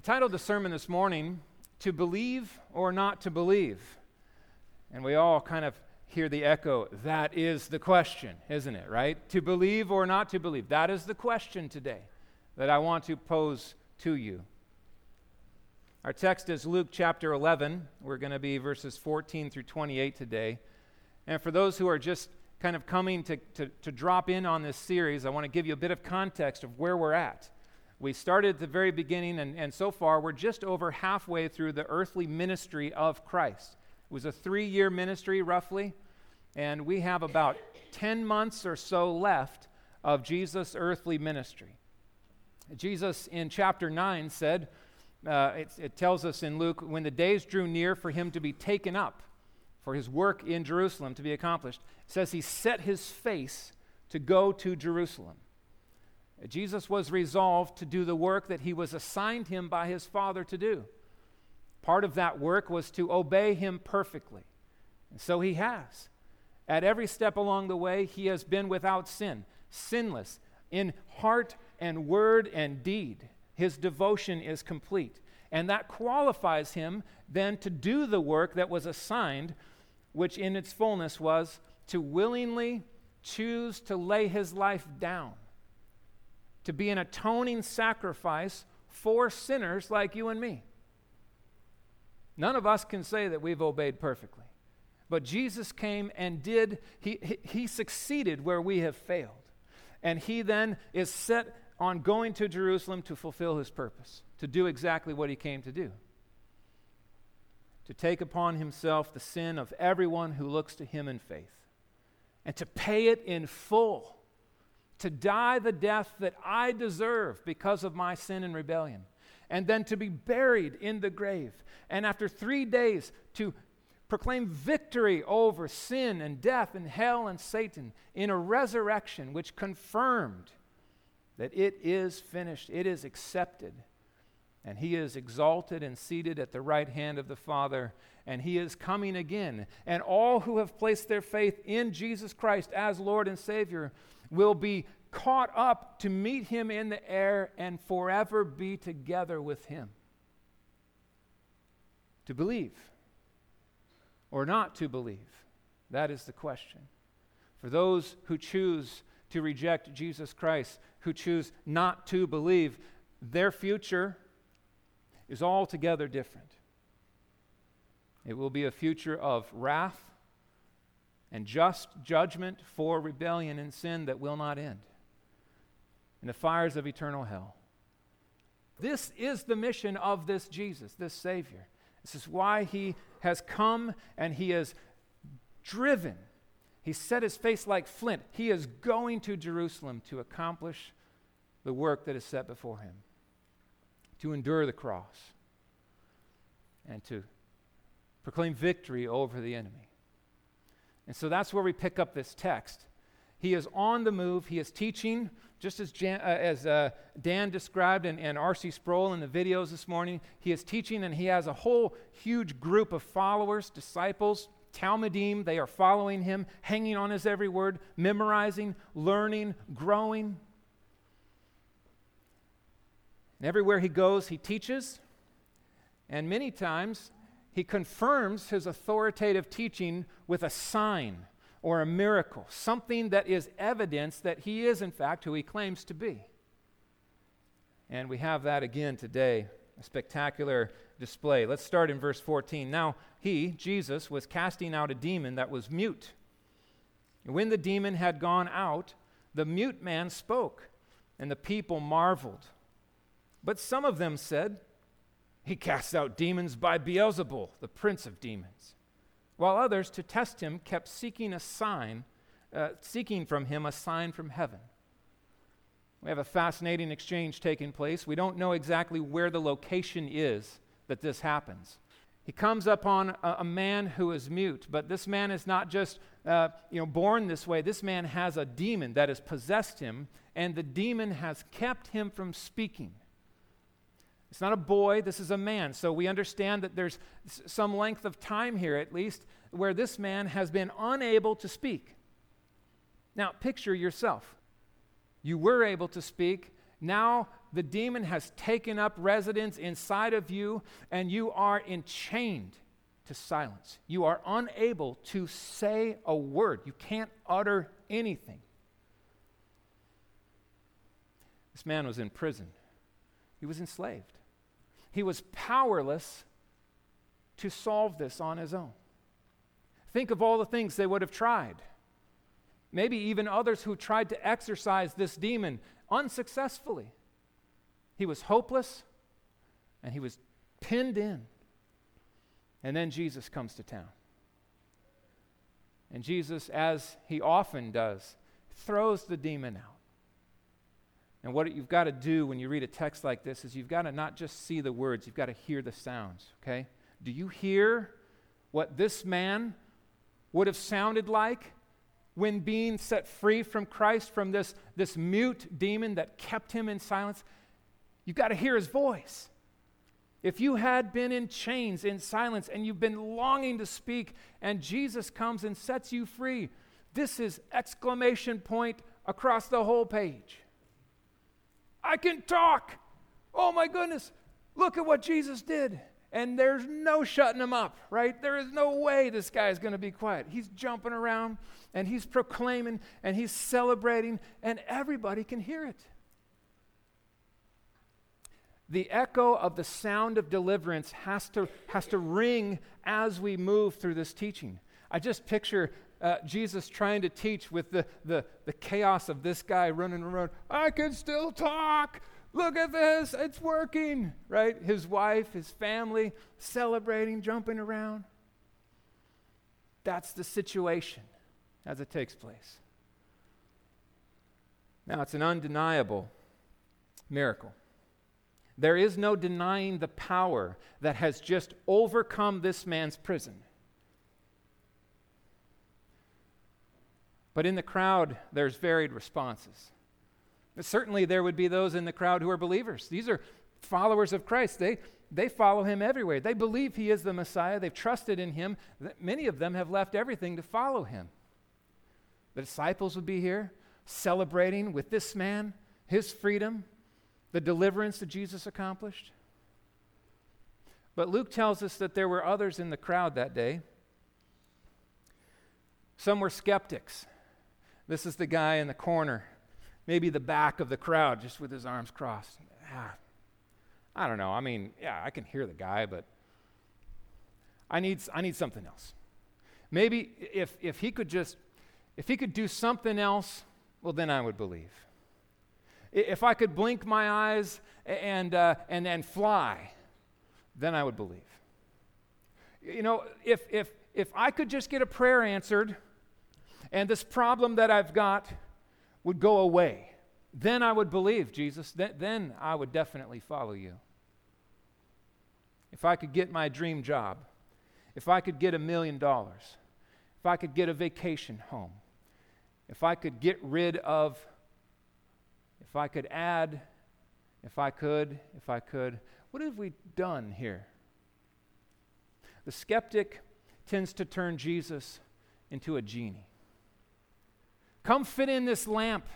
I titled the sermon this morning, To Believe or Not to Believe. And we all kind of hear the echo, that is the question, isn't it, right? To believe or not to believe. That is the question today that I want to pose to you. Our text is Luke chapter 11. We're going to be verses 14 through 28 today. And for those who are just kind of coming to, to, to drop in on this series, I want to give you a bit of context of where we're at. We started at the very beginning, and, and so far we're just over halfway through the earthly ministry of Christ. It was a three year ministry, roughly, and we have about 10 months or so left of Jesus' earthly ministry. Jesus in chapter 9 said, uh, it, it tells us in Luke, when the days drew near for him to be taken up, for his work in Jerusalem to be accomplished, it says he set his face to go to Jerusalem. Jesus was resolved to do the work that he was assigned him by his Father to do. Part of that work was to obey him perfectly. And so he has. At every step along the way, he has been without sin, sinless, in heart and word and deed. His devotion is complete. And that qualifies him then to do the work that was assigned, which in its fullness was to willingly choose to lay his life down to be an atoning sacrifice for sinners like you and me. None of us can say that we've obeyed perfectly. But Jesus came and did, he, he, he, succeeded where we have failed. And he then is set on going to Jerusalem to fulfill his purpose, to do exactly what he came to do to take upon himself the sin of everyone who looks to him in faith, and to pay it in full to die the death that I deserve because of my sin and rebellion, and then to be buried in the grave, and after three days to proclaim victory over sin and death and hell and Satan in a resurrection which confirmed that it is finished, it is accepted. And he is exalted and seated at the right hand of the Father, and he is coming again. And all who have placed their faith in Jesus Christ as Lord and Savior will be caught up to meet him in the air and forever be together with him. To believe or not to believe? That is the question. For those who choose to reject Jesus Christ, who choose not to believe, their future is altogether different. It will be a future of wrath and just judgment for rebellion and sin that will not end in the fires of eternal hell. This is the mission of this Jesus, this Savior. This is why he has come and he has driven. He set his face like flint. He is going to Jerusalem to accomplish the work that is set before him, to endure the cross, and to proclaim victory over the enemy. And so that's where we pick up this text. He is on the move. He is teaching, just as, Jan, uh, as uh, Dan described and, and R.C. Sproul in the videos this morning. He is teaching, and he has a whole huge group of followers, disciples, talmidim. They are following him, hanging on his every word, memorizing, learning, growing. And everywhere he goes, he teaches. And many times, he confirms his authoritative teaching with a sign or a miracle, something that is evidence that he is, in fact, who he claims to be. And we have that again today, a spectacular display. Let's start in verse 14. Now, he, Jesus, was casting out a demon that was mute. When the demon had gone out, the mute man spoke, and the people marveled. But some of them said, he casts out demons by Beelzebul, the prince of demons. While others, to test him, kept seeking a sign, uh, seeking from him a sign from heaven. We have a fascinating exchange taking place. We don't know exactly where the location is that this happens. He comes upon a, a man who is mute, but this man is not just uh, you know, born this way. This man has a demon that has possessed him, and the demon has kept him from speaking. It's not a boy, this is a man. So we understand that there's some length of time here, at least, where this man has been unable to speak. Now, picture yourself. You were able to speak, Now the demon has taken up residence inside of you, and you are enchained to silence. You are unable to say a word. You can't utter anything. This man was in prison, he was enslaved. He was powerless to solve this on his own. Think of all the things they would have tried. Maybe even others who tried to exorcise this demon unsuccessfully. He was hopeless and he was pinned in. And then Jesus comes to town. And Jesus, as he often does, throws the demon out. And what you've got to do when you read a text like this is you've got to not just see the words, you've got to hear the sounds, okay? Do you hear what this man would have sounded like when being set free from Christ, from this, this mute demon that kept him in silence? You've got to hear his voice. If you had been in chains, in silence, and you've been longing to speak, and Jesus comes and sets you free, this is exclamation point across the whole page. I can talk. Oh my goodness, look at what Jesus did. And there's no shutting him up, right? There is no way this guy is going to be quiet. He's jumping around and he's proclaiming and he's celebrating, and everybody can hear it. The echo of the sound of deliverance has to, has to ring as we move through this teaching. I just picture uh, Jesus trying to teach with the, the, the chaos of this guy running around. I can still talk. Look at this. It's working. Right? His wife, his family celebrating, jumping around. That's the situation as it takes place. Now, it's an undeniable miracle. There is no denying the power that has just overcome this man's prison. But in the crowd, there's varied responses. Certainly, there would be those in the crowd who are believers. These are followers of Christ. They, they follow him everywhere. They believe he is the Messiah. They've trusted in him. Many of them have left everything to follow him. The disciples would be here celebrating with this man, his freedom, the deliverance that Jesus accomplished. But Luke tells us that there were others in the crowd that day. Some were skeptics. This is the guy in the corner, maybe the back of the crowd, just with his arms crossed. Ah, I don't know. I mean, yeah, I can hear the guy, but I need, I need something else. Maybe if, if he could just, if he could do something else, well, then I would believe. If I could blink my eyes and, uh, and, and fly, then I would believe. You know, if, if, if I could just get a prayer answered, and this problem that I've got would go away. Then I would believe, Jesus. Th- then I would definitely follow you. If I could get my dream job, if I could get a million dollars, if I could get a vacation home, if I could get rid of, if I could add, if I could, if I could, what have we done here? The skeptic tends to turn Jesus into a genie. Come fit in this lamp.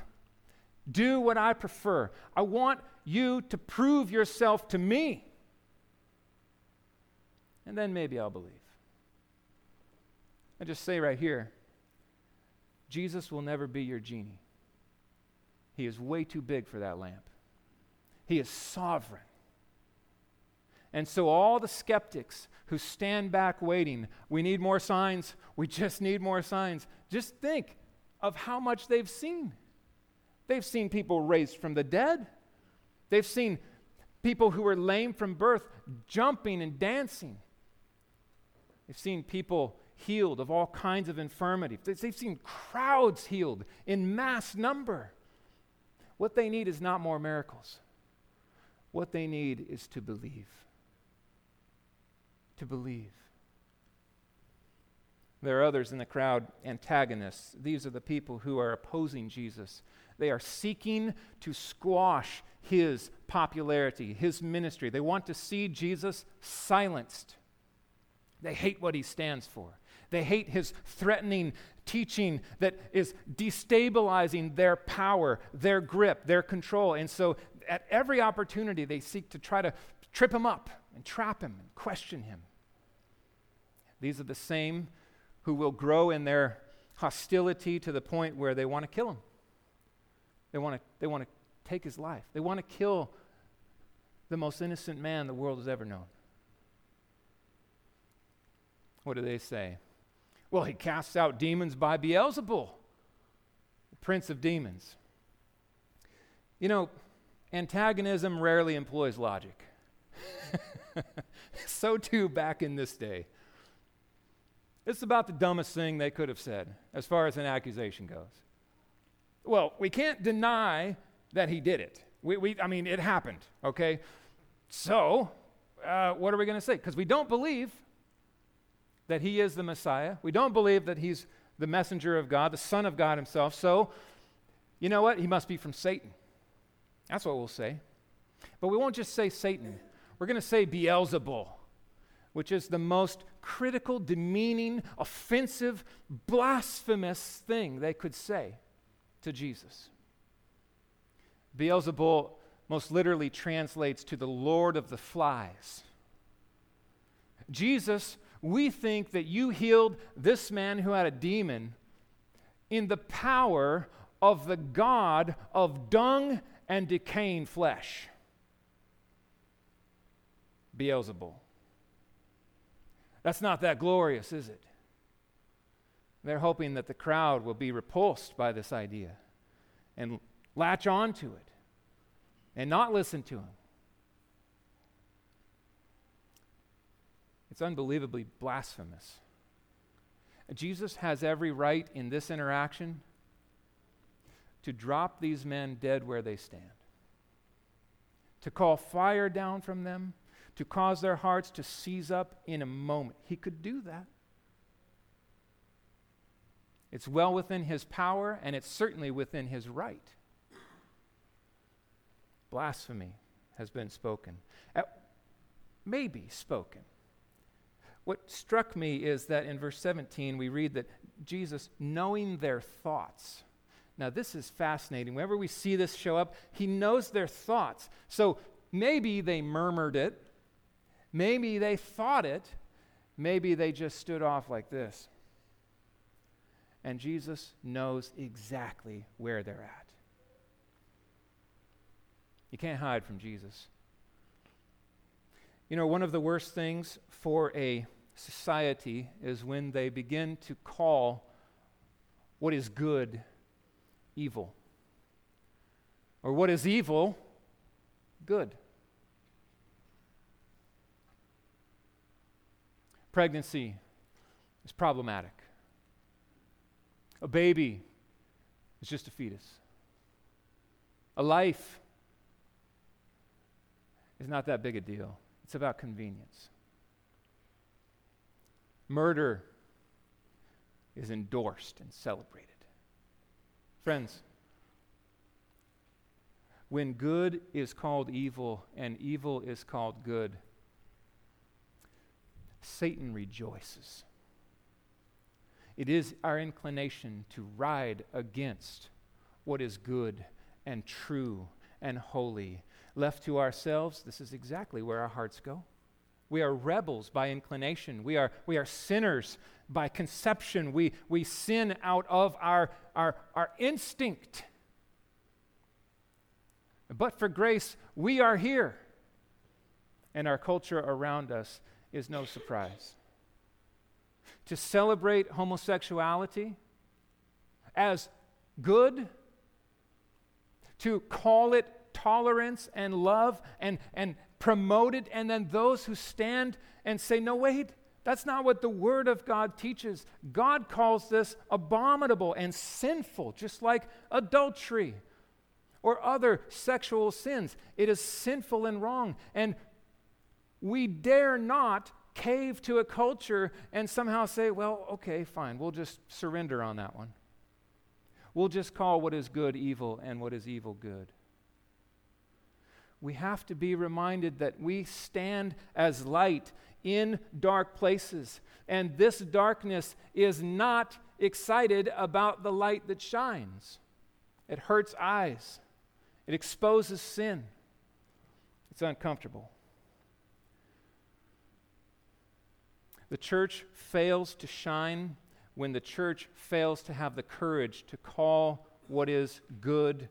Do what I prefer. I want you to prove yourself to me. And then maybe I'll believe. I just say right here Jesus will never be your genie. He is way too big for that lamp. He is sovereign. And so, all the skeptics who stand back waiting, we need more signs, we just need more signs. Just think of how much they've seen. They've seen people raised from the dead. They've seen people who were lame from birth jumping and dancing. They've seen people healed of all kinds of infirmity. They've seen crowds healed in mass number. What they need is not more miracles. What they need is to believe. To believe. There are others in the crowd, antagonists. These are the people who are opposing Jesus. They are seeking to squash his popularity, his ministry. They want to see Jesus silenced. They hate what he stands for. They hate his threatening teaching that is destabilizing their power, their grip, their control. And so at every opportunity, they seek to try to trip him up and trap him and question him. These are the same who will grow in their hostility to the point where they want to kill him. They want to, they want to take his life. They want to kill the most innocent man the world has ever known. What do they say? Well, he casts out demons by Beelzebul, the prince of demons. You know, antagonism rarely employs logic. so too back in this day. It's about the dumbest thing they could have said as far as an accusation goes. Well, we can't deny that he did it. We, we, I mean, it happened, okay? So, uh, what are we going to say? Because we don't believe that he is the Messiah. We don't believe that he's the messenger of God, the Son of God himself. So, you know what? He must be from Satan. That's what we'll say. But we won't just say Satan, we're going to say Beelzebul, which is the most critical, demeaning, offensive, blasphemous thing they could say to Jesus. Beelzebul most literally translates to the Lord of the flies. Jesus, we think that you healed this man who had a demon in the power of the God of dung and decaying flesh. Beelzebul. That's not that glorious, is it? They're hoping that the crowd will be repulsed by this idea and latch on to it and not listen to him. It's unbelievably blasphemous. Jesus has every right in this interaction to drop these men dead where they stand, to call fire down from them, to cause their hearts to seize up in a moment. He could do that. It's well within his power, and it's certainly within his right. Blasphemy has been spoken. Uh, maybe spoken. What struck me is that in verse 17 we read that Jesus, knowing their thoughts, now, this is fascinating. Whenever we see this show up, he knows their thoughts. So maybe they murmured it, maybe they thought it, maybe they just stood off like this. And Jesus knows exactly where they're at. You can't hide from Jesus. You know, one of the worst things for a society is when they begin to call what is good evil. Or what is evil, good. Pregnancy is problematic. A baby is just a fetus. A life is not that big a deal, it's about convenience. Murder is endorsed and celebrated. Friends, when good is called evil and evil is called good, Satan rejoices. It is our inclination to ride against what is good and true and holy. Left to ourselves, this is exactly where our hearts go. We are rebels by inclination. We are, we are sinners by conception. We, we sin out of our, our, our instinct. But for grace, we are here. And our culture around us is no surprise. To celebrate homosexuality as good, to call it tolerance and love and, and promote it, and then those who stand and say, no, wait, that's not what the Word of God teaches. God calls this abominable and sinful, just like adultery or other sexual sins. It is sinful and wrong. And we dare not cave to a culture and somehow say, well, okay, fine, we'll just surrender on that one. We'll just call what is good evil and what is evil good we have to be reminded that we stand as light in dark places. And this darkness is not excited about the light that shines. It hurts eyes, it exposes sin. It's uncomfortable. The church fails to shine when the church fails to have the courage to call what is good,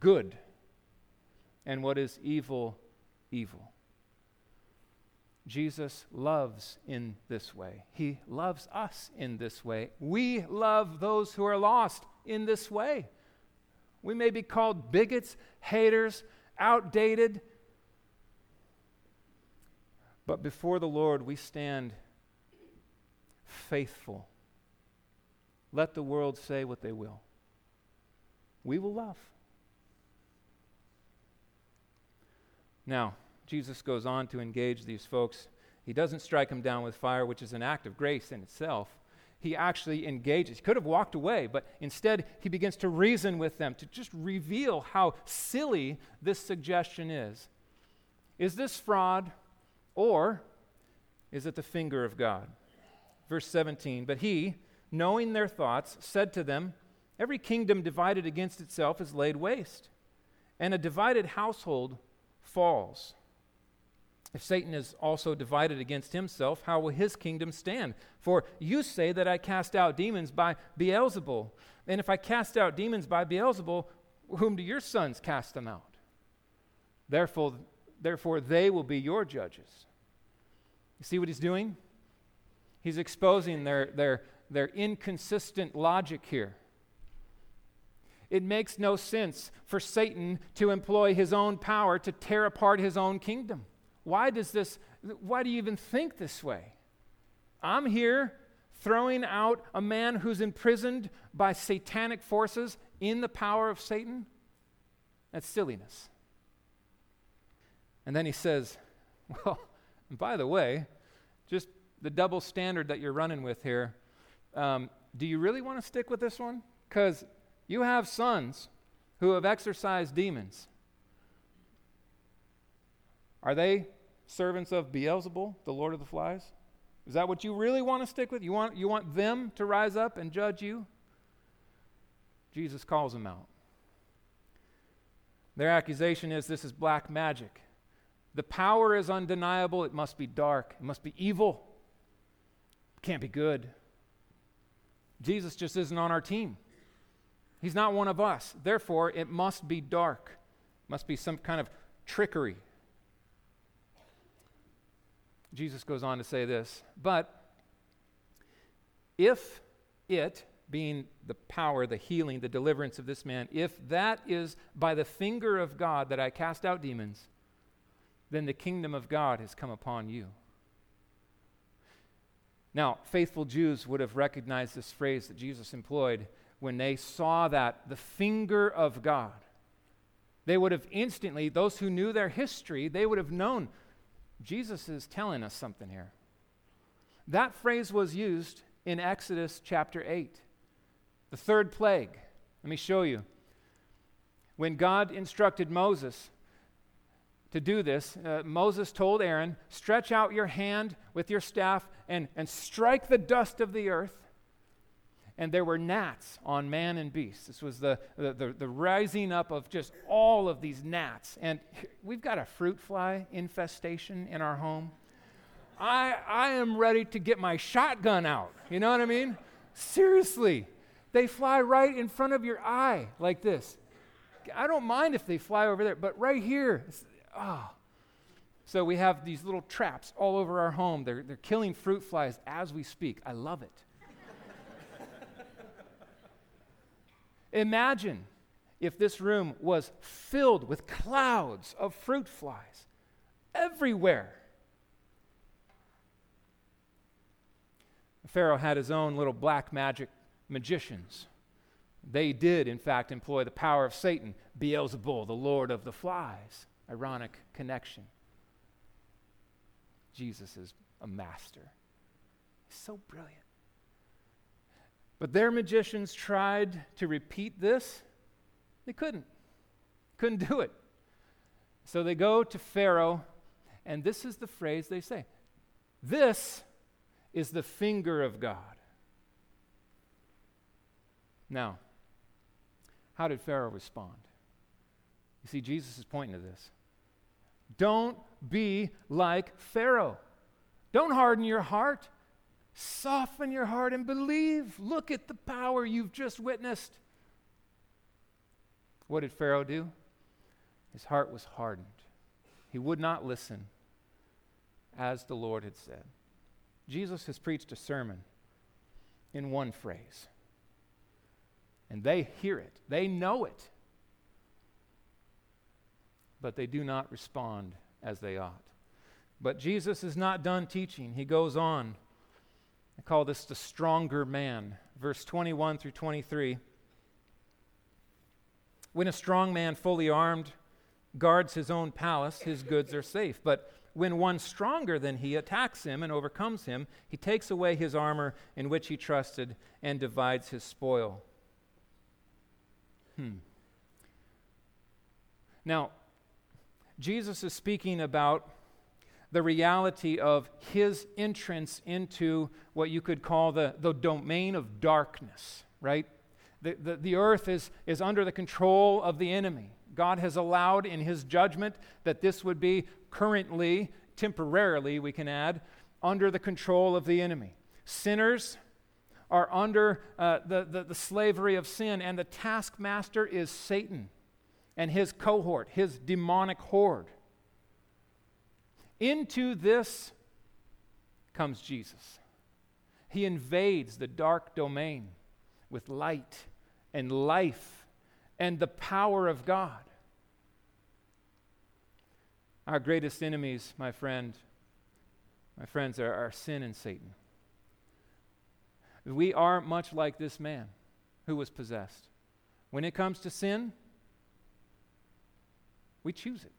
good, and what is evil, evil. Jesus loves in this way. He loves us in this way. We love those who are lost in this way. We may be called bigots, haters, outdated, but before the Lord we stand faithful. Let the world say what they will. We will love. Now, Jesus goes on to engage these folks. He doesn't strike them down with fire, which is an act of grace in itself. He actually engages. He could have walked away, but instead he begins to reason with them to just reveal how silly this suggestion is. Is this fraud or is it the finger of God? Verse 17, but he, knowing their thoughts, said to them, Every kingdom divided against itself is laid waste, and a divided household falls. If Satan is also divided against himself, how will his kingdom stand? For you say that I cast out demons by Beelzebul. And if I cast out demons by Beelzebul, whom do your sons cast them out? Therefore, therefore they will be your judges. You see what he's doing? He's exposing their, their, their inconsistent logic here. It makes no sense for Satan to employ his own power to tear apart his own kingdom. Why does this, why do you even think this way? I'm here throwing out a man who's imprisoned by satanic forces in the power of Satan? That's silliness. And then he says, Well, by the way, just the double standard that you're running with here, um, do you really want to stick with this one? Because you have sons who have exorcised demons. Are they servants of Beelzebul, the Lord of the Flies? Is that what you really want to stick with? You want, you want them to rise up and judge you? Jesus calls them out. Their accusation is this is black magic. The power is undeniable. It must be dark. It must be evil. Can't be good. Jesus just isn't on our team. He's not one of us. Therefore, it must be dark. Must be some kind of trickery. Jesus goes on to say this, but if it, being the power, the healing, the deliverance of this man, if that is by the finger of God that I cast out demons, then the kingdom of God has come upon you. Now, faithful Jews would have recognized this phrase that Jesus employed when they saw that, the finger of God. They would have instantly, those who knew their history, they would have known Jesus is telling us something here. That phrase was used in Exodus chapter 8, the third plague. Let me show you. When God instructed Moses to do this, uh, Moses told Aaron, Stretch out your hand with your staff and, and strike the dust of the earth and there were gnats on man and beast. This was the, the, the, the, rising up of just all of these gnats. And we've got a fruit fly infestation in our home. I, I am ready to get my shotgun out. You know what I mean? Seriously. They fly right in front of your eye like this. I don't mind if they fly over there, but right here. Oh. So we have these little traps all over our home. They're, they're killing fruit flies as we speak. I love it. Imagine if this room was filled with clouds of fruit flies everywhere. Pharaoh had his own little black magic magicians. They did, in fact, employ the power of Satan, Beelzebul, the Lord of the flies. Ironic connection. Jesus is a master. He's so brilliant. But their magicians tried to repeat this. They couldn't. Couldn't do it. So they go to Pharaoh, and this is the phrase they say This is the finger of God. Now, how did Pharaoh respond? You see, Jesus is pointing to this. Don't be like Pharaoh. Don't harden your heart. Soften your heart and believe. Look at the power you've just witnessed. What did Pharaoh do? His heart was hardened. He would not listen as the Lord had said. Jesus has preached a sermon in one phrase. And they hear it, they know it, but they do not respond as they ought. But Jesus is not done teaching. He goes on. I call this the stronger man. Verse 21 through 23. When a strong man, fully armed, guards his own palace, his goods are safe. But when one stronger than he attacks him and overcomes him, he takes away his armor in which he trusted and divides his spoil. Hmm. Now, Jesus is speaking about the reality of his entrance into what you could call the, the domain of darkness, right? The, the, the earth is, is under the control of the enemy. God has allowed in his judgment that this would be currently, temporarily, we can add, under the control of the enemy. Sinners are under uh, the, the, the slavery of sin, and the taskmaster is Satan and his cohort, his demonic horde. Into this comes Jesus. He invades the dark domain with light and life and the power of God. Our greatest enemies, my friend, my friends, are, are sin and Satan. We are much like this man who was possessed. When it comes to sin, we choose it.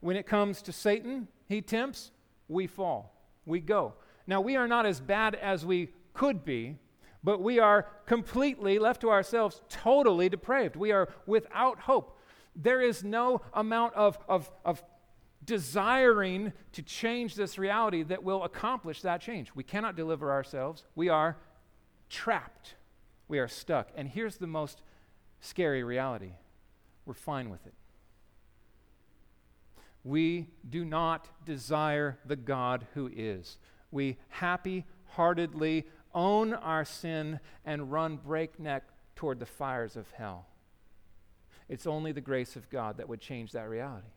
When it comes to Satan, he tempts, we fall, we go. Now, we are not as bad as we could be, but we are completely left to ourselves, totally depraved. We are without hope. There is no amount of, of, of desiring to change this reality that will accomplish that change. We cannot deliver ourselves. We are trapped. We are stuck. And here's the most scary reality we're fine with it. We do not desire the God who is. We happy heartedly own our sin and run breakneck toward the fires of hell. It's only the grace of God that would change that reality.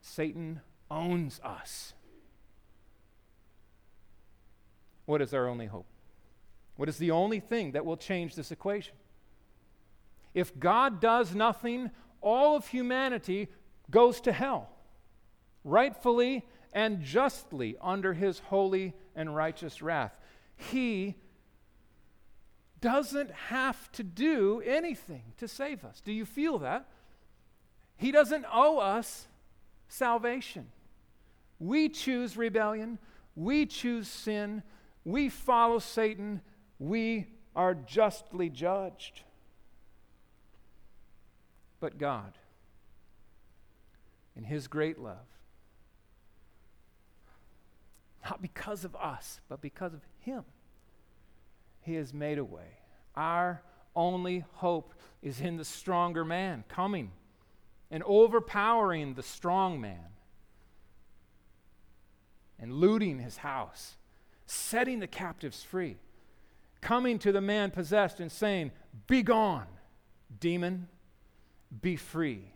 Satan owns us. What is our only hope? What is the only thing that will change this equation? If God does nothing, all of humanity goes to hell, rightfully and justly under his holy and righteous wrath. He doesn't have to do anything to save us. Do you feel that? He doesn't owe us salvation. We choose rebellion, we choose sin, we follow Satan, we are justly judged. But God, in His great love, not because of us, but because of Him, He has made a way. Our only hope is in the stronger man coming and overpowering the strong man and looting his house, setting the captives free, coming to the man possessed and saying, Be gone, demon, be free,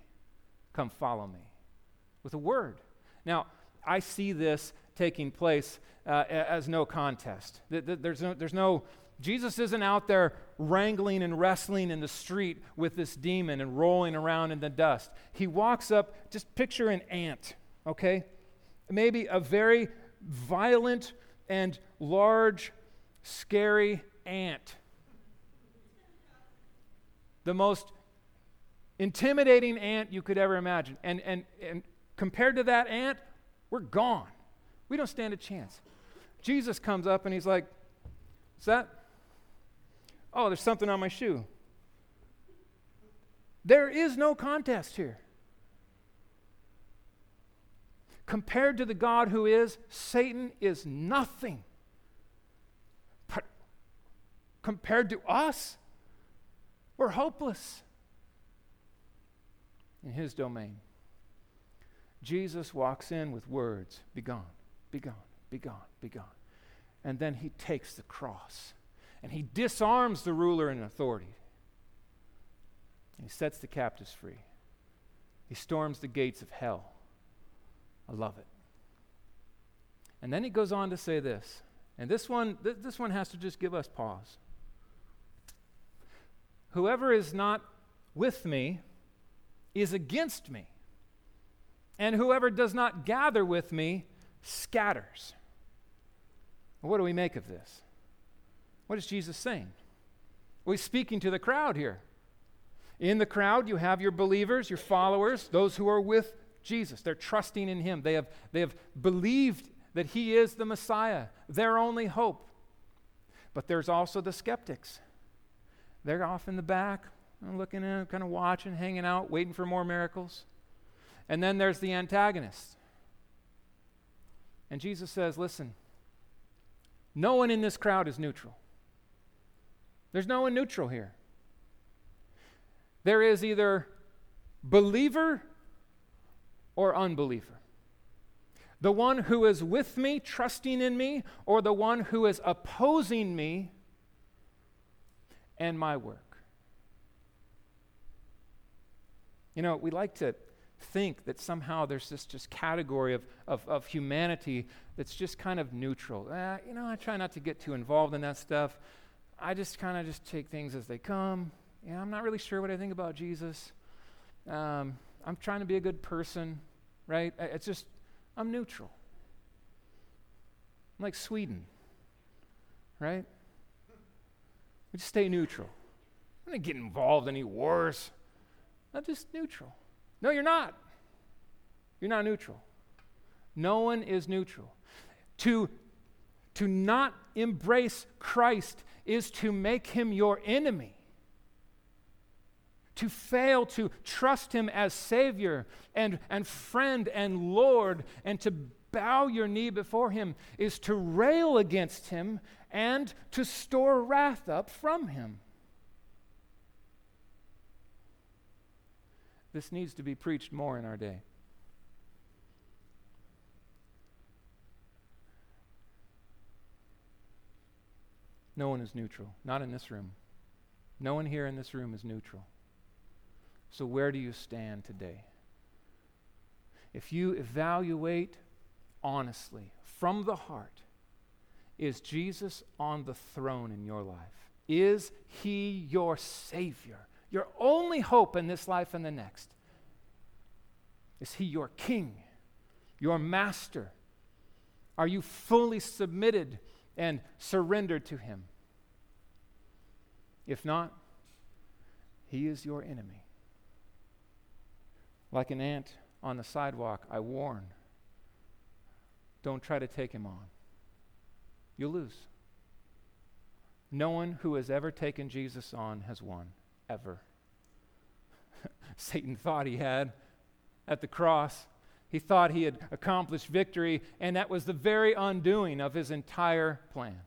come follow me, with a word. Now, I see this taking place uh, as no contest. There's no, there's no Jesus isn't out there wrangling and wrestling in the street with this demon and rolling around in the dust. He walks up, just picture an ant, okay? Maybe a very violent and large, scary ant. The most intimidating ant you could ever imagine. And, and, and compared to that ant, we're gone. We don't stand a chance. Jesus comes up and he's like, Is that? Oh, there's something on my shoe. There is no contest here. Compared to the God who is, Satan is nothing. But compared to us, We're hopeless in his domain. Jesus walks in with words Be gone, be gone, be gone, be gone. And then he takes the cross and he disarms the ruler and authority. He sets the captives free. He storms the gates of hell. I love it. And then he goes on to say this, and this one, th- this one has to just give us pause. Whoever is not with me is against me, and whoever does not gather with me scatters. what do we make of this? What is Jesus saying? Well, he's speaking to the crowd here. In the crowd, you have your believers, your followers, those who are with Jesus. They're trusting in him. They have, they have believed that he is the Messiah, their only hope. But there's also the skeptics. They're off in the back, looking in, kind of watching, hanging out, waiting for more miracles. And then there's the antagonist. And Jesus says, Listen, no one in this crowd is neutral. There's no one neutral here. There is either believer or unbeliever. The one who is with me, trusting in me, or the one who is opposing me and my work. You know, we like to think that somehow there's this just category of, of, of humanity that's just kind of neutral. Eh, you know, I try not to get too involved in that stuff. I just kind of just take things as they come. Yeah, I'm not really sure what I think about Jesus. Um, I'm trying to be a good person, right? It's just, I'm neutral. I'm like Sweden, right? We just stay neutral. I'm not getting involved in any wars. I'm just neutral. No, you're not. You're not neutral. No one is neutral. To, to not embrace Christ is to make him your enemy. To fail to trust him as Savior and, and friend and Lord and to bow your knee before him is to rail against him and to store wrath up from him. This needs to be preached more in our day. No one is neutral, not in this room. No one here in this room is neutral. So, where do you stand today? If you evaluate honestly, from the heart, is Jesus on the throne in your life? Is he your Savior? Your only hope in this life and the next? Is he your King, your Master? Are you fully submitted and surrendered to him? If not, he is your enemy. Like an ant on the sidewalk, I warn don't try to take him on. You'll lose. No one who has ever taken Jesus on has won, ever. Satan thought he had at the cross. He thought he had accomplished victory, and that was the very undoing of his entire plan.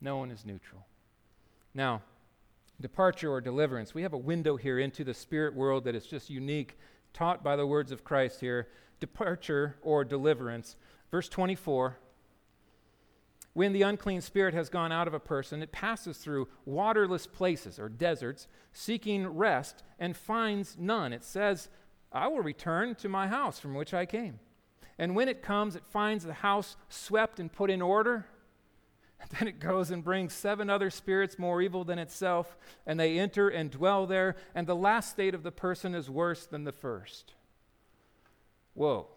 No one is neutral. Now, departure or deliverance. We have a window here into the spirit world that is just unique, taught by the words of Christ here. Departure or deliverance. Verse 24 When the unclean spirit has gone out of a person, it passes through waterless places or deserts, seeking rest, and finds none. It says, I will return to my house from which I came. And when it comes, it finds the house swept and put in order then it goes and brings seven other spirits more evil than itself, and they enter and dwell there, and the last state of the person is worse than the first. Whoa.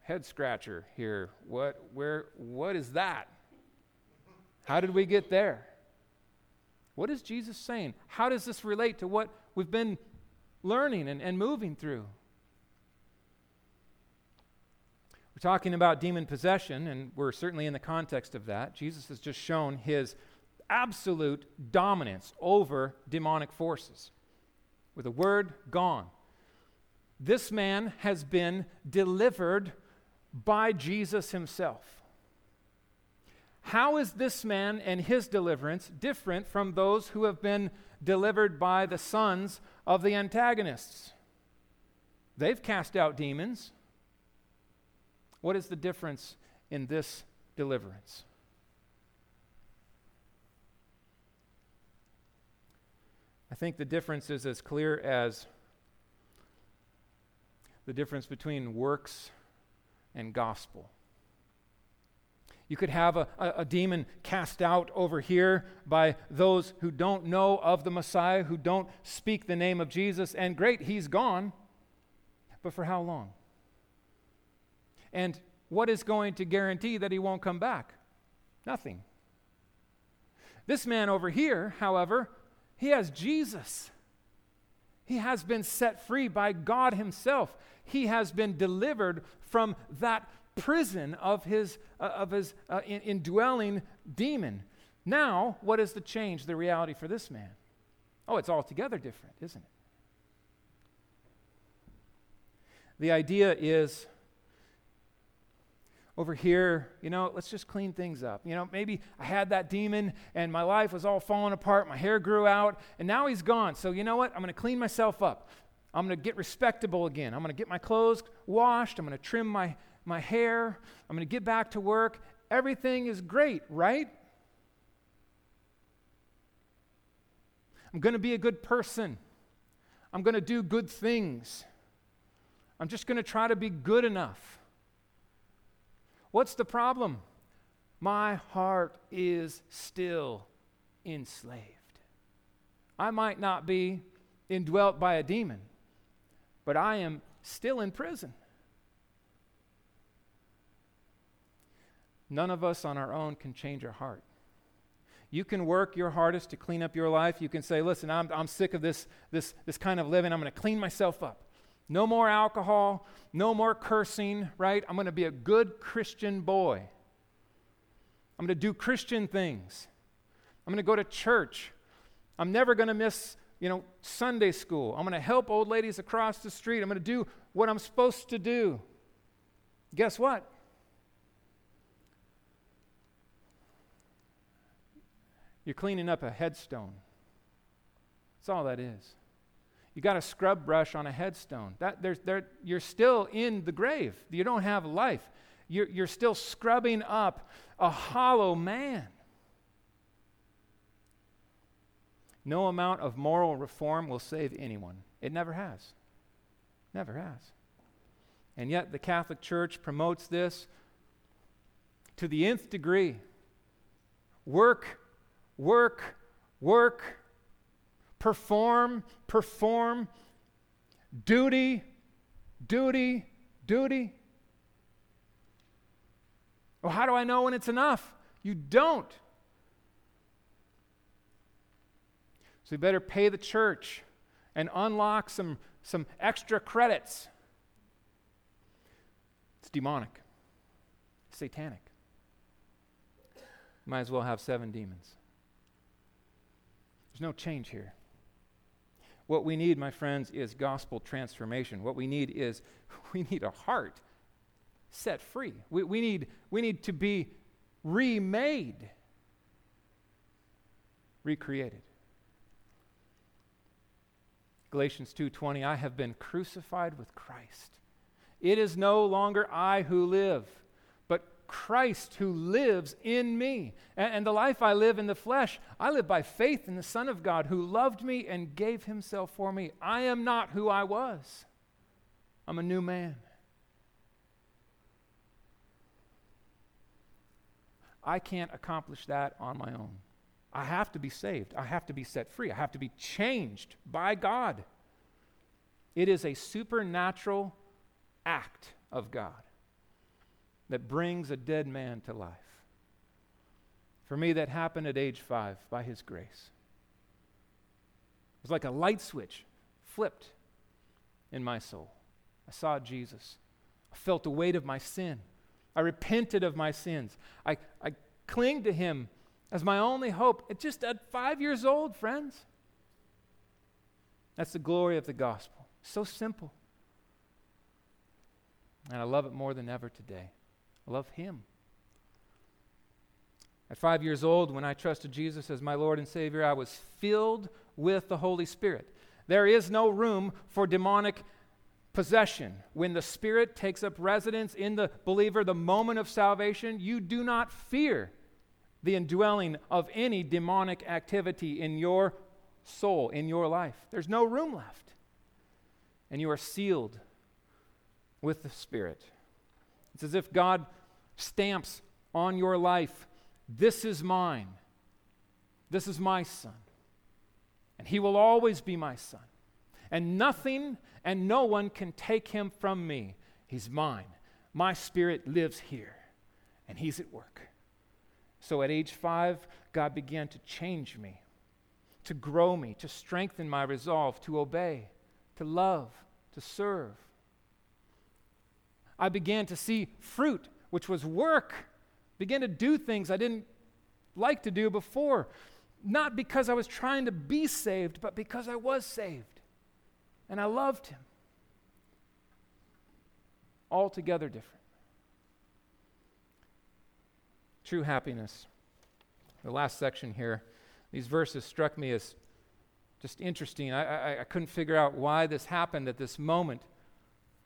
Head scratcher here. What where what is that? How did we get there? What is Jesus saying? How does this relate to what we've been learning and, and moving through? We're talking about demon possession, and we're certainly in the context of that. Jesus has just shown his absolute dominance over demonic forces. With a word, gone. This man has been delivered by Jesus himself. How is this man and his deliverance different from those who have been delivered by the sons of the antagonists? They've cast out demons. What is the difference in this deliverance? I think the difference is as clear as the difference between works and gospel. You could have a, a, a, demon cast out over here by those who don't know of the Messiah, who don't speak the name of Jesus, and great, he's gone. But for how long? And what is going to guarantee that he won't come back? Nothing. This man over here, however, he has Jesus. He has been set free by God Himself. He has been delivered from that prison of his, uh, of his uh, in, indwelling demon. Now, what is the change, the reality for this man? Oh, it's altogether different, isn't it? The idea is over here, you know, let's just clean things up. You know, maybe I had that demon and my life was all falling apart, my hair grew out, and now he's gone. So, you know what? I'm going to clean myself up. I'm going to get respectable again. I'm going to get my clothes washed. I'm going to trim my, my hair. I'm going to get back to work. Everything is great, right? I'm going to be a good person. I'm going to do good things. I'm just going to try to be good enough. What's the problem? My heart is still enslaved. I might not be indwelt by a demon, but I am still in prison. None of us on our own can change our heart. You can work your hardest to clean up your life. You can say, listen, I'm, I'm sick of this, this, this kind of living. I'm going to clean myself up. No more alcohol, no more cursing, right? I'm going to be a good Christian boy. I'm going to do Christian things. I'm going to go to church. I'm never going to miss, you know, Sunday school. I'm going to help old ladies across the street. I'm going to do what I'm supposed to do. Guess what? You're cleaning up a headstone. That's all that is. You got a scrub brush on a headstone. That, there's, there, you're still in the grave. You don't have life. You're, you're still scrubbing up a hollow man. No amount of moral reform will save anyone. It never has. Never has. And yet, the Catholic Church promotes this to the nth degree. Work, work, work perform, perform, duty, duty, duty. Well, how do I know when it's enough? You don't. So you better pay the church and unlock some, some extra credits. It's demonic, satanic. Might as well have seven demons. There's no change here. What we need, my friends, is gospel transformation. What we need is we need a heart set free. We, we, need, we need to be remade, recreated. Galatians 2:20 I have been crucified with Christ. It is no longer I who live, Christ who lives in me. And, and, the life I live in the flesh, I live by faith in the Son of God who loved me and gave himself for me. I am not who I was, I'm a new man. I can't accomplish that on my own. I have to be saved. I have to be set free. I have to be changed by God. It is a supernatural act of God that brings a dead man to life. For me, that happened at age five by His grace. It was like a light switch flipped in my soul. I saw Jesus. I felt the weight of my sin. I repented of my sins. I, I cling to Him as my only hope. At just at five years old, friends. That's the glory of the gospel. So simple. And I love it more than ever today. Love Him. At five years old, when I trusted Jesus as my Lord and Savior, I was filled with the Holy Spirit. There is no room for demonic possession. When the Spirit takes up residence in the believer, the moment of salvation, you do not fear the indwelling of any demonic activity in your soul, in your life. There's no room left. And you are sealed with the Spirit. It's as if God stamps on your life this is mine. This is my son. And he will always be my son. And nothing and no one can take him from me. He's mine. My spirit lives here, and he's at work. So at age five, God began to change me, to grow me, to strengthen my resolve to obey, to love, to serve. I began to see fruit, which was work, began to do things I didn't like to do before, not because I was trying to be saved, but because I was saved. And I loved him. Altogether different. True happiness. The last section here, these verses struck me as just interesting. I, I, I couldn't figure out why this happened at this moment.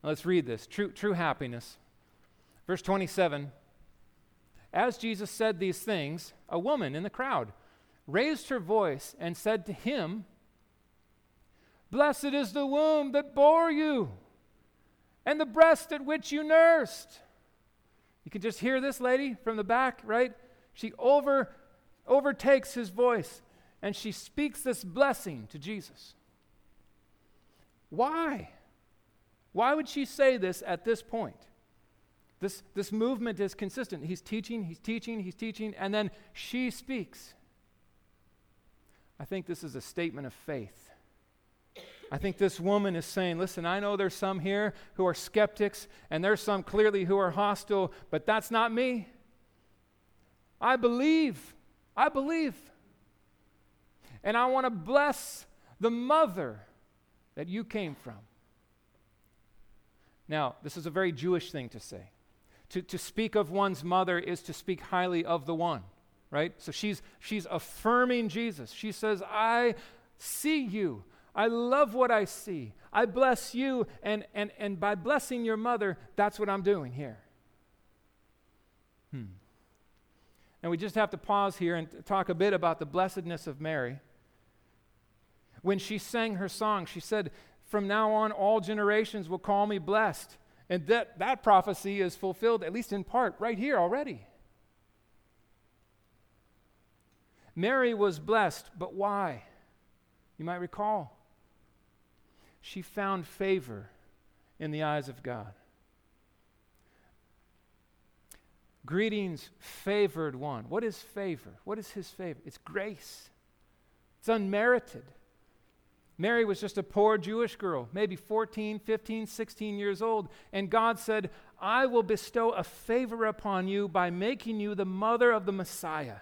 Let's read this. True, true happiness. Verse 27 As Jesus said these things, a woman in the crowd raised her voice and said to him, Blessed is the womb that bore you, and the breast at which you nursed. You can just hear this lady from the back, right? She over, overtakes his voice and she speaks this blessing to Jesus. Why? Why would she say this at this point? This, this movement is consistent. He's teaching, he's teaching, he's teaching, and then she speaks. I think this is a statement of faith. I think this woman is saying, Listen, I know there's some here who are skeptics, and there's some clearly who are hostile, but that's not me. I believe. I believe. And I want to bless the mother that you came from. Now, this is a very Jewish thing to say. To, to speak of one's mother is to speak highly of the one, right? So she's, she's affirming Jesus. She says, I see you. I love what I see. I bless you. And, and, and by blessing your mother, that's what I'm doing here. Hmm. And we just have to pause here and talk a bit about the blessedness of Mary. When she sang her song, she said, From now on, all generations will call me blessed. And that, that prophecy is fulfilled, at least in part, right here already. Mary was blessed, but why? You might recall. She found favor in the eyes of God. Greetings, favored one. What is favor? What is his favor? It's grace, it's unmerited. Mary was just a poor Jewish girl, maybe 14, 15, 16 years old. And God said, I will bestow a favor upon you by making you the mother of the Messiah.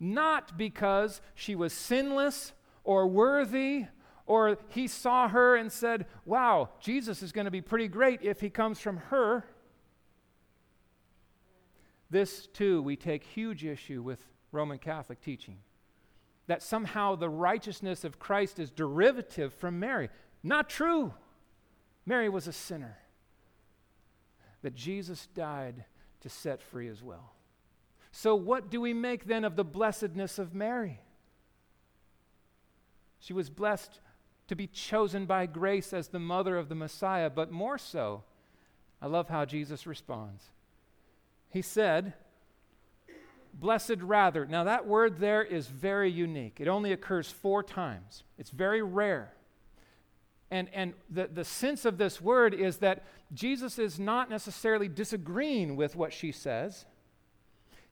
Not because she was sinless or worthy, or he saw her and said, Wow, Jesus is going to be pretty great if he comes from her. This, too, we take huge issue with Roman Catholic teaching that somehow the righteousness of Christ is derivative from Mary. Not true. Mary was a sinner that Jesus died to set free as well. So, what do we make then of the blessedness of Mary? She was blessed to be chosen by grace as the mother of the Messiah, but more so, I love how Jesus responds. He said, Blessed rather. Now, that word there is very unique. It only occurs four times, it's very rare. And, and the, the sense of this word is that Jesus is not necessarily disagreeing with what she says,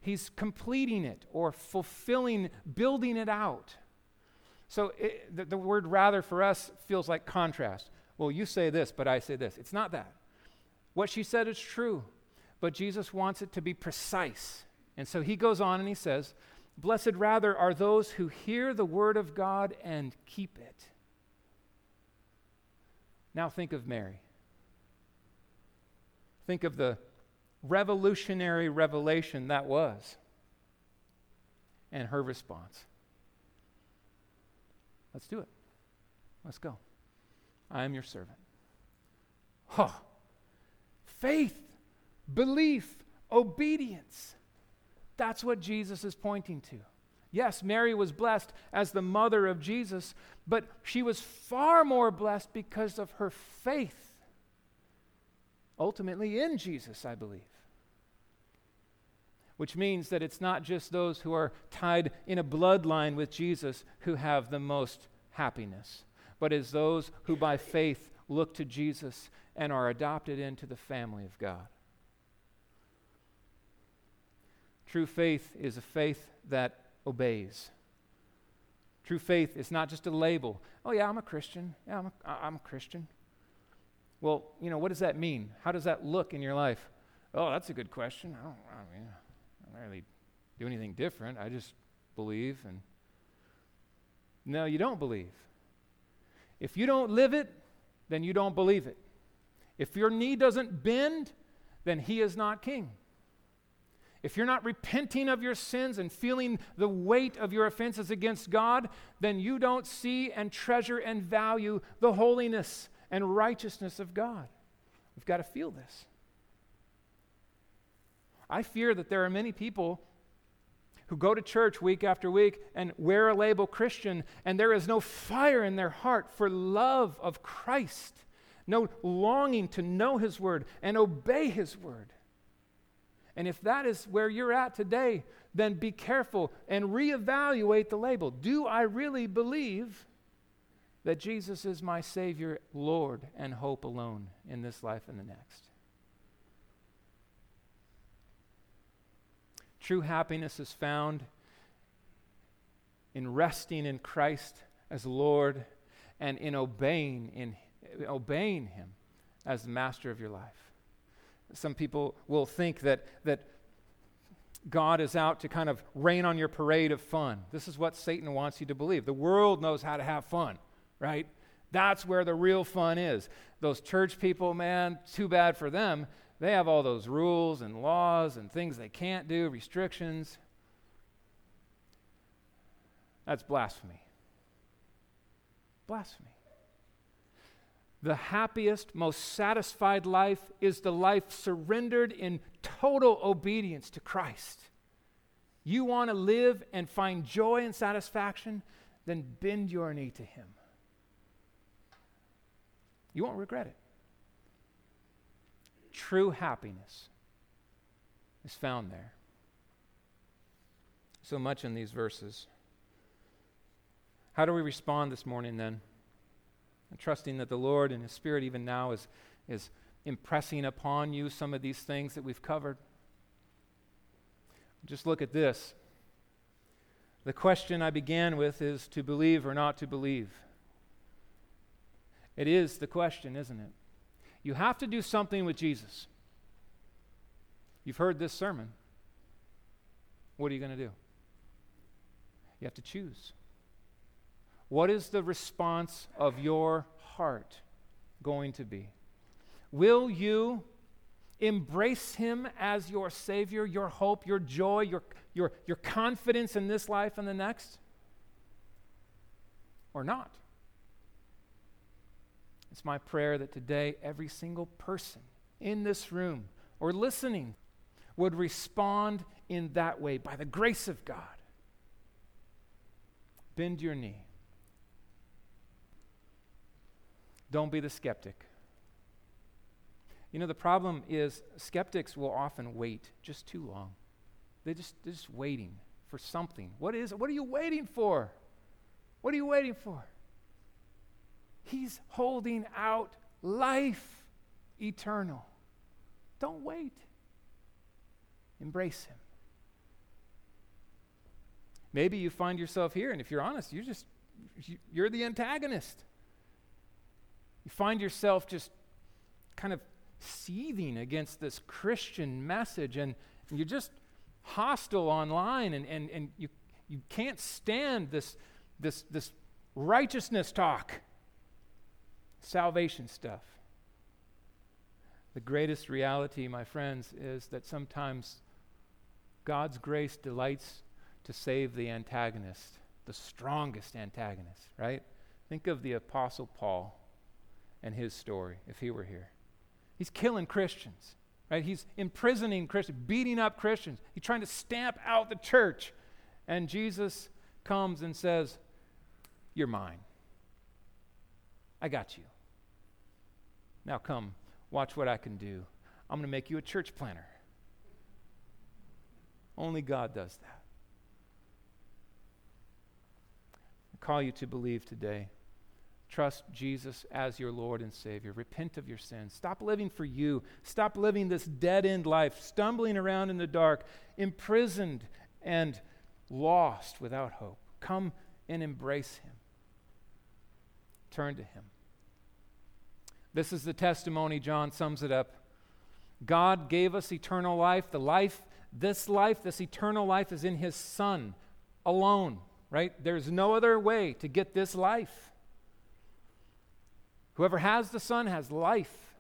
he's completing it or fulfilling, building it out. So it, the, the word rather for us feels like contrast. Well, you say this, but I say this. It's not that. What she said is true, but Jesus wants it to be precise. And so he goes on and he says, Blessed rather are those who hear the word of God and keep it. Now think of Mary. Think of the revolutionary revelation that was. and her response. Let's do it. Let's go. I am your servant. Huh. Faith, belief, obedience. That's what Jesus is pointing to. Yes, Mary was blessed as the mother of Jesus, but she was far more blessed because of her faith, ultimately in Jesus, I believe. Which means that it's not just those who are tied in a bloodline with Jesus who have the most happiness, but it's those who by faith look to Jesus and are adopted into the family of God. True faith is a faith that obeys. True faith is not just a label. Oh, yeah, I'm a Christian. Yeah, I'm a, I'm a Christian. Well, you know, what does that mean? How does that look in your life? Oh, that's a good question. I don't, I mean, I don't really do anything different. I just believe and. No, you don't believe. If you don't live it, then you don't believe it. If your knee doesn't bend, then he is not king. If you're not repenting of your sins and feeling the weight of your offenses against God, then you don't see and treasure and value the holiness and righteousness of God. We've got to feel this. I fear that there are many people who go to church week after week and wear a label Christian, and there is no fire in their heart for love of Christ, no longing to know His Word and obey His Word. And if that is where you're at today, then be careful and reevaluate the label. Do I really believe that Jesus is my Savior, Lord, and hope alone in this life and the next? True happiness is found in resting in Christ as Lord and in obeying in obeying him as the master of your life. Some people will think that that God is out to kind of rain on your parade of fun. This is what Satan wants you to believe. The world knows how to have fun, right? That's where the real fun is. Those church people, man, too bad for them. They have all those rules and laws and things they can't do, restrictions. That's blasphemy. Blasphemy. The happiest, most satisfied life is the life surrendered in total obedience to Christ. You want to live and find joy and satisfaction? Then bend your knee to Him. You won't regret it true happiness is found there. So much in these verses. How do we respond this morning then? Trusting that the Lord and His Spirit, even now, is, is impressing upon you some of these things that we've covered. Just look at this. The question I began with is to believe or not to believe. It is the question, isn't it? You have to do something with Jesus. You've heard this sermon. What are you going to do? You have to choose. What is the response of your heart going to be? Will you embrace him as your Savior, your hope, your joy, your, your, your confidence in this life and the next? Or not? It's my prayer that today every single person in this room or listening would respond in that way by the grace of God. Bend your knee. Don't be the skeptic. You know, the problem is skeptics will often wait just too long. They just, they're just waiting for something. What is? What are you waiting for? What are you waiting for? He's holding out life eternal. Don't wait. Embrace Him. Maybe you find yourself here, and if you're honest, you're just, you're the antagonist. You find yourself just kind of seething against this Christian message, and, you're just hostile online, and, and, and you, you can't stand this, this, this righteousness talk salvation stuff. The greatest reality, my friends, is that sometimes God's grace delights to save the antagonist, the strongest antagonist, right? Think of the Apostle Paul and his story if he were here. He's killing Christians, right? He's imprisoning Christians, beating up Christians. He's trying to stamp out the church. And Jesus comes and says, You're mine. I got you. Now come, watch what I can do. I'm going to make you a church planter. Only God does that. I call you to believe today. Trust Jesus as your Lord and Savior. Repent of your sins. Stop living for you. Stop living this dead end life, stumbling around in the dark, imprisoned and lost without hope. Come and embrace Him. Turn to Him. This is the testimony, John sums it up. God gave us eternal life. The life, this life, this eternal life is in His Son alone, right? There's no other way to get this life. Whoever has the Son has life.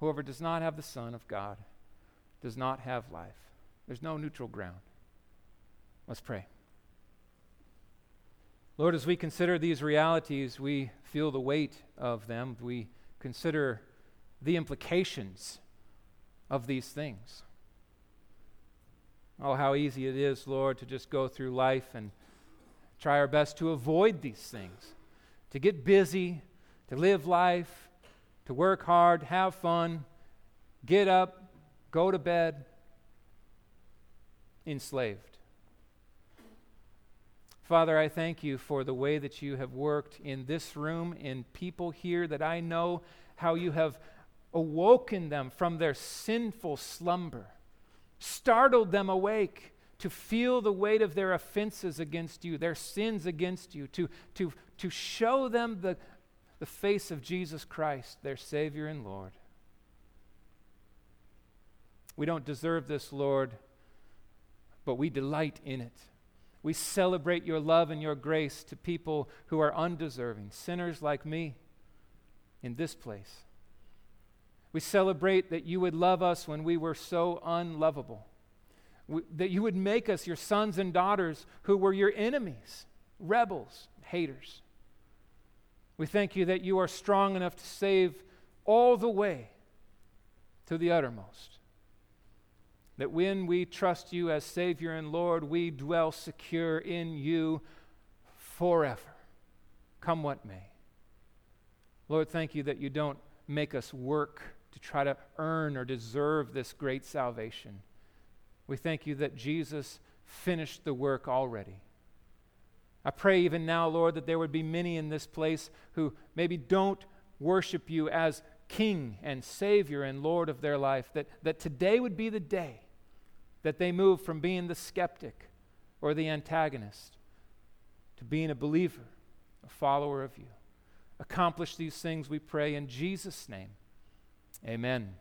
Whoever does not have the Son of God does not have life. There's no neutral ground. Let's pray. Lord, as we consider these realities, we feel the weight of them. We consider the implications of these things. Oh, how easy it is, Lord, to just go through life and try our best to avoid these things, to get busy, to live life, to work hard, have fun, get up, go to bed, enslaved. Father, I thank you for the way that you have worked in this room, in people here that I know how you have awoken them from their sinful slumber, startled them awake to feel the weight of their offenses against you, their sins against you, to, to, to show them the, the face of Jesus Christ, their Savior and Lord. We don't deserve this, Lord, but we delight in it. We celebrate your love and your grace to people who are undeserving, sinners like me in this place. We celebrate that you would love us when we were so unlovable, we, that you would make us your sons and daughters who were your enemies, rebels, haters. We thank you that you are strong enough to save all the way to the uttermost. That when we trust you as Savior and Lord, we dwell secure in you forever, come what may. Lord, thank you that you don't make us work to try to earn or deserve this great salvation. We thank you that Jesus finished the work already. I pray even now, Lord, that there would be many in this place who maybe don't worship you as King and Savior and Lord of their life, that, that today would be the day that they move from being the skeptic or the antagonist to being a believer, a follower of you. Accomplish these things, we pray, in Jesus' name. Amen.